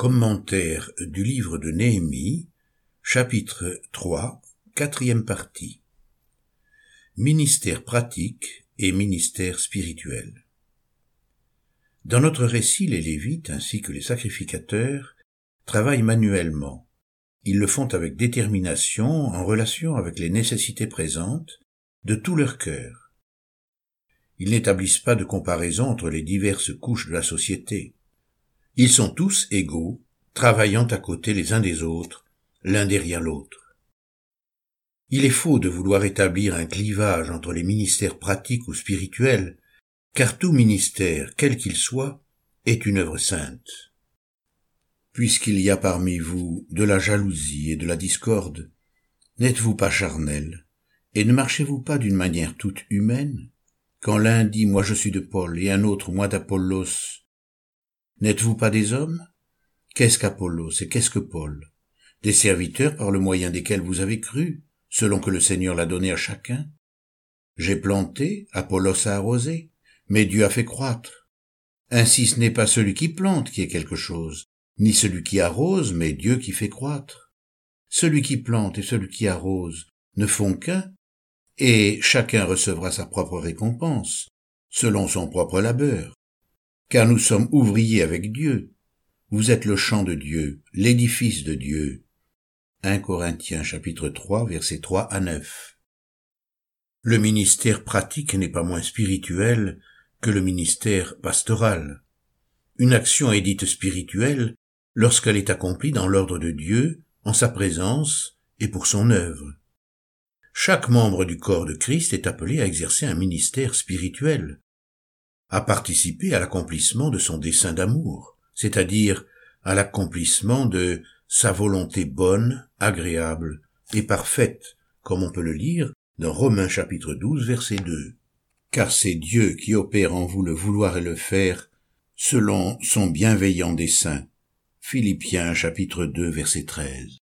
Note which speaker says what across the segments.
Speaker 1: Commentaire du livre de Néhémie, chapitre 3, quatrième partie. Ministère pratique et ministère spirituel. Dans notre récit, les Lévites ainsi que les sacrificateurs travaillent manuellement. Ils le font avec détermination en relation avec les nécessités présentes de tout leur cœur. Ils n'établissent pas de comparaison entre les diverses couches de la société. Ils sont tous égaux, travaillant à côté les uns des autres, l'un derrière l'autre. Il est faux de vouloir établir un clivage entre les ministères pratiques ou spirituels, car tout ministère, quel qu'il soit, est une œuvre sainte. Puisqu'il y a parmi vous de la jalousie et de la discorde, n'êtes-vous pas charnel, et ne marchez-vous pas d'une manière toute humaine Quand l'un dit moi je suis de Paul et un autre moi d'Apollos, N'êtes-vous pas des hommes? Qu'est-ce qu'Apollos et qu'est-ce que Paul? Des serviteurs par le moyen desquels vous avez cru, selon que le Seigneur l'a donné à chacun? J'ai planté, Apollos a arrosé, mais Dieu a fait croître. Ainsi ce n'est pas celui qui plante qui est quelque chose, ni celui qui arrose, mais Dieu qui fait croître. Celui qui plante et celui qui arrose ne font qu'un, et chacun recevra sa propre récompense, selon son propre labeur car nous sommes ouvriers avec Dieu. Vous êtes le champ de Dieu, l'édifice de Dieu. 1 Corinthiens chapitre 3 versets 3 à 9. Le ministère pratique n'est pas moins spirituel que le ministère pastoral. Une action est dite spirituelle lorsqu'elle est accomplie dans l'ordre de Dieu, en sa présence et pour son œuvre. Chaque membre du corps de Christ est appelé à exercer un ministère spirituel, à participer à l'accomplissement de son dessein d'amour, c'est-à-dire à l'accomplissement de sa volonté bonne, agréable et parfaite, comme on peut le lire dans Romains chapitre 12 verset 2. Car c'est Dieu qui opère en vous le vouloir et le faire selon son bienveillant dessein. Philippiens chapitre 2 verset 13.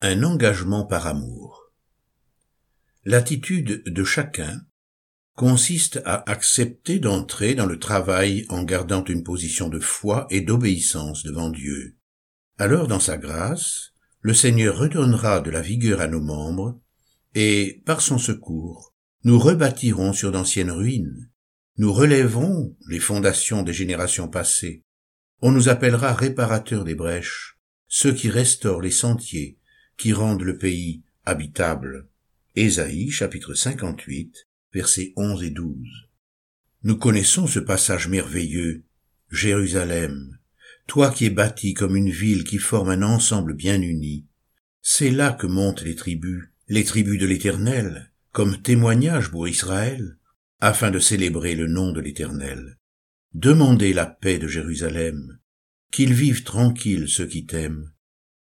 Speaker 1: Un engagement par amour. L'attitude de chacun consiste à accepter d'entrer dans le travail en gardant une position de foi et d'obéissance devant Dieu. Alors, dans sa grâce, le Seigneur redonnera de la vigueur à nos membres, et, par son secours, nous rebâtirons sur d'anciennes ruines. Nous relèverons les fondations des générations passées. On nous appellera réparateurs des brèches, ceux qui restaurent les sentiers, qui rendent le pays habitable. Ésaïe chapitre 58 versets 11 et 12. Nous connaissons ce passage merveilleux. Jérusalem, toi qui es bâti comme une ville qui forme un ensemble bien uni, c'est là que montent les tribus, les tribus de l'Éternel, comme témoignage pour Israël, afin de célébrer le nom de l'Éternel. Demandez la paix de Jérusalem, qu'ils vivent tranquilles ceux qui t'aiment,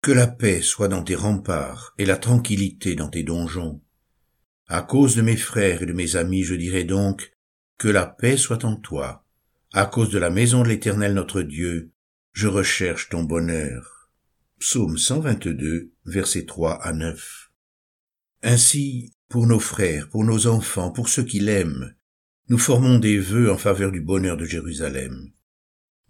Speaker 1: que la paix soit dans tes remparts et la tranquillité dans tes donjons, à cause de mes frères et de mes amis, je dirai donc, que la paix soit en toi. À cause de la maison de l'Éternel notre Dieu, je recherche ton bonheur. Psaume 122, versets 3 à 9. Ainsi, pour nos frères, pour nos enfants, pour ceux qui l'aiment, nous formons des vœux en faveur du bonheur de Jérusalem.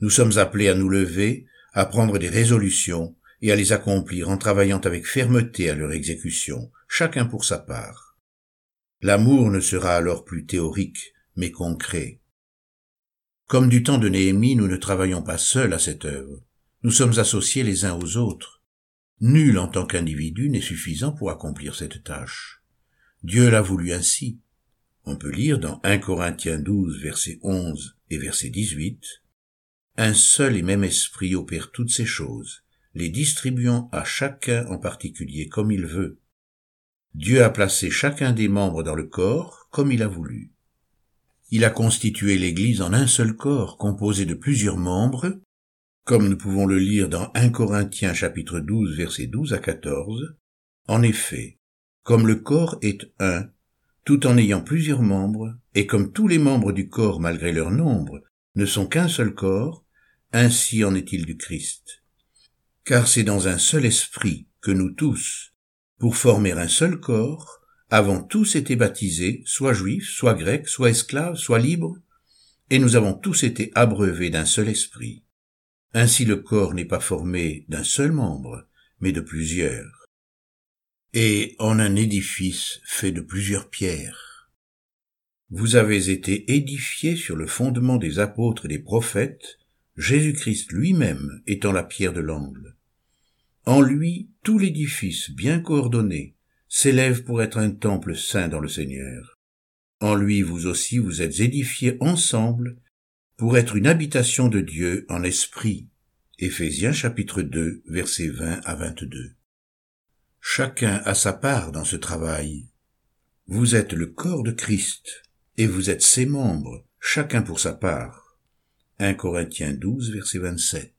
Speaker 1: Nous sommes appelés à nous lever, à prendre des résolutions et à les accomplir en travaillant avec fermeté à leur exécution, chacun pour sa part. L'amour ne sera alors plus théorique, mais concret. Comme du temps de Néhémie, nous ne travaillons pas seuls à cette œuvre. Nous sommes associés les uns aux autres. Nul en tant qu'individu n'est suffisant pour accomplir cette tâche. Dieu l'a voulu ainsi. On peut lire dans 1 Corinthiens 12, verset 11 et verset 18, Un seul et même esprit opère toutes ces choses, les distribuant à chacun en particulier comme il veut. Dieu a placé chacun des membres dans le corps comme il a voulu. Il a constitué l'Église en un seul corps composé de plusieurs membres, comme nous pouvons le lire dans 1 Corinthiens chapitre 12 versets 12 à 14. En effet, comme le corps est un, tout en ayant plusieurs membres, et comme tous les membres du corps malgré leur nombre ne sont qu'un seul corps, ainsi en est-il du Christ. Car c'est dans un seul esprit que nous tous, pour former un seul corps, avons tous été baptisés, soit juifs, soit grecs, soit esclaves, soit libres, et nous avons tous été abreuvés d'un seul esprit. Ainsi le corps n'est pas formé d'un seul membre, mais de plusieurs. Et en un édifice fait de plusieurs pierres. Vous avez été édifiés sur le fondement des apôtres et des prophètes, Jésus-Christ lui-même étant la pierre de l'angle. En lui, tout l'édifice bien coordonné s'élève pour être un temple saint dans le Seigneur. En lui, vous aussi, vous êtes édifiés ensemble pour être une habitation de Dieu en esprit. Éphésiens chapitre 2 versets 20 à 22. Chacun a sa part dans ce travail. Vous êtes le corps de Christ et vous êtes ses membres, chacun pour sa part. 1 Corinthiens 12 verset 27.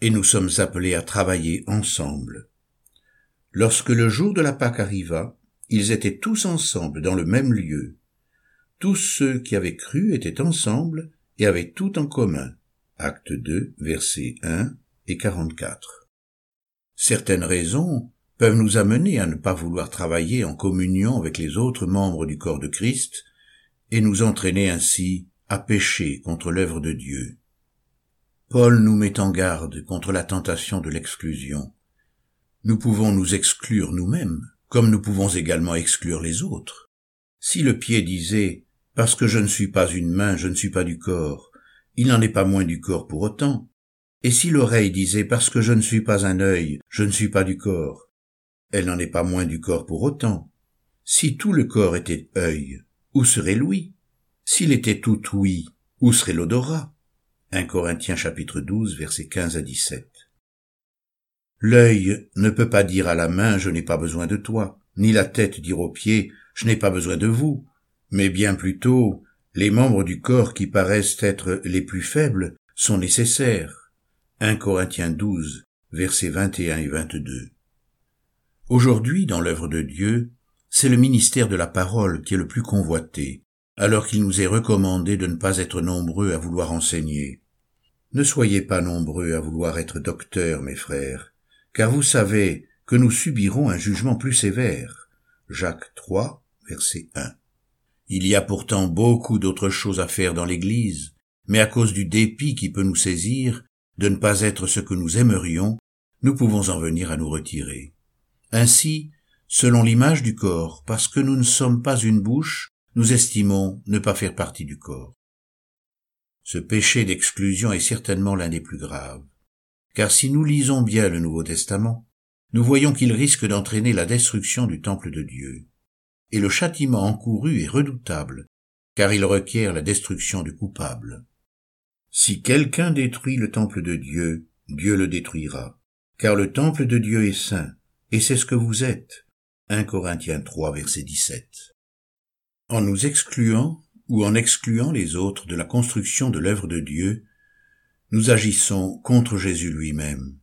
Speaker 1: Et nous sommes appelés à travailler ensemble. Lorsque le jour de la Pâque arriva, ils étaient tous ensemble dans le même lieu. Tous ceux qui avaient cru étaient ensemble et avaient tout en commun. Acte 2, versets 1 et 44. Certaines raisons peuvent nous amener à ne pas vouloir travailler en communion avec les autres membres du corps de Christ et nous entraîner ainsi à pécher contre l'œuvre de Dieu. Paul nous met en garde contre la tentation de l'exclusion. Nous pouvons nous exclure nous-mêmes, comme nous pouvons également exclure les autres. Si le pied disait parce que je ne suis pas une main, je ne suis pas du corps. Il n'en est pas moins du corps pour autant. Et si l'oreille disait parce que je ne suis pas un œil, je ne suis pas du corps, elle n'en est pas moins du corps pour autant. Si tout le corps était œil, où serait l'ouïe? S'il était tout ouïe, où serait l'odorat? 1 Corinthiens chapitre 12 versets 15 à 17. L'œil ne peut pas dire à la main je n'ai pas besoin de toi, ni la tête dire aux pieds je n'ai pas besoin de vous, mais bien plutôt les membres du corps qui paraissent être les plus faibles sont nécessaires. 1 Corinthiens 12, versets 21 et 22. Aujourd'hui, dans l'œuvre de Dieu, c'est le ministère de la parole qui est le plus convoité, alors qu'il nous est recommandé de ne pas être nombreux à vouloir enseigner. Ne soyez pas nombreux à vouloir être docteurs, mes frères, car vous savez que nous subirons un jugement plus sévère. Jacques 3, verset 1. Il y a pourtant beaucoup d'autres choses à faire dans l'Église, mais à cause du dépit qui peut nous saisir, de ne pas être ce que nous aimerions, nous pouvons en venir à nous retirer. Ainsi, selon l'image du corps, parce que nous ne sommes pas une bouche, nous estimons ne pas faire partie du corps. Ce péché d'exclusion est certainement l'un des plus graves, car si nous lisons bien le Nouveau Testament, nous voyons qu'il risque d'entraîner la destruction du temple de Dieu et le châtiment encouru est redoutable, car il requiert la destruction du coupable. Si quelqu'un détruit le temple de Dieu, Dieu le détruira, car le temple de Dieu est saint, et c'est ce que vous êtes. 1 Corinthiens 3 verset 17. En nous excluant ou en excluant les autres de la construction de l'œuvre de Dieu, nous agissons contre Jésus lui-même.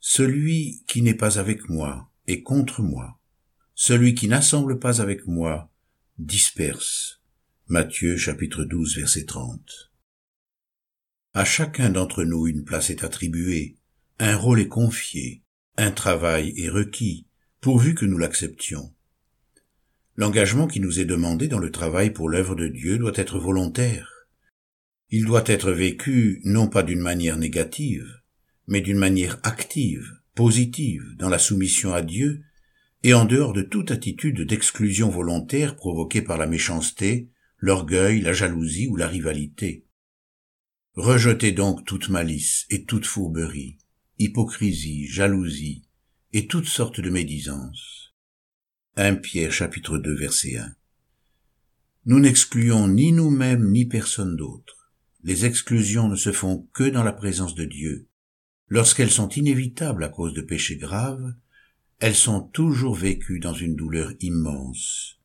Speaker 1: Celui qui n'est pas avec moi est contre moi. Celui qui n'assemble pas avec moi disperse. Matthieu chapitre 12 verset 30. À chacun d'entre nous une place est attribuée, un rôle est confié, un travail est requis, pourvu que nous l'acceptions. L'engagement qui nous est demandé dans le travail pour l'œuvre de Dieu doit être volontaire. Il doit être vécu non pas d'une manière négative, mais d'une manière active, positive, dans la soumission à Dieu et en dehors de toute attitude d'exclusion volontaire provoquée par la méchanceté, l'orgueil, la jalousie ou la rivalité. Rejetez donc toute malice et toute fourberie, hypocrisie, jalousie et toutes sortes de médisances. 1 Pierre chapitre 2 verset 1 Nous n'excluons ni nous-mêmes ni personne d'autre. Les exclusions ne se font que dans la présence de Dieu. Lorsqu'elles sont inévitables à cause de péchés graves, elles sont toujours vécues dans une douleur immense.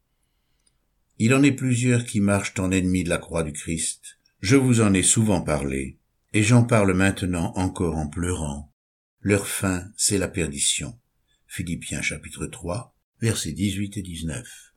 Speaker 1: Il en est plusieurs qui marchent en ennemis de la croix du Christ. Je vous en ai souvent parlé, et j'en parle maintenant encore en pleurant. Leur fin, c'est la perdition. Philippiens chapitre 3, versets 18 et 19.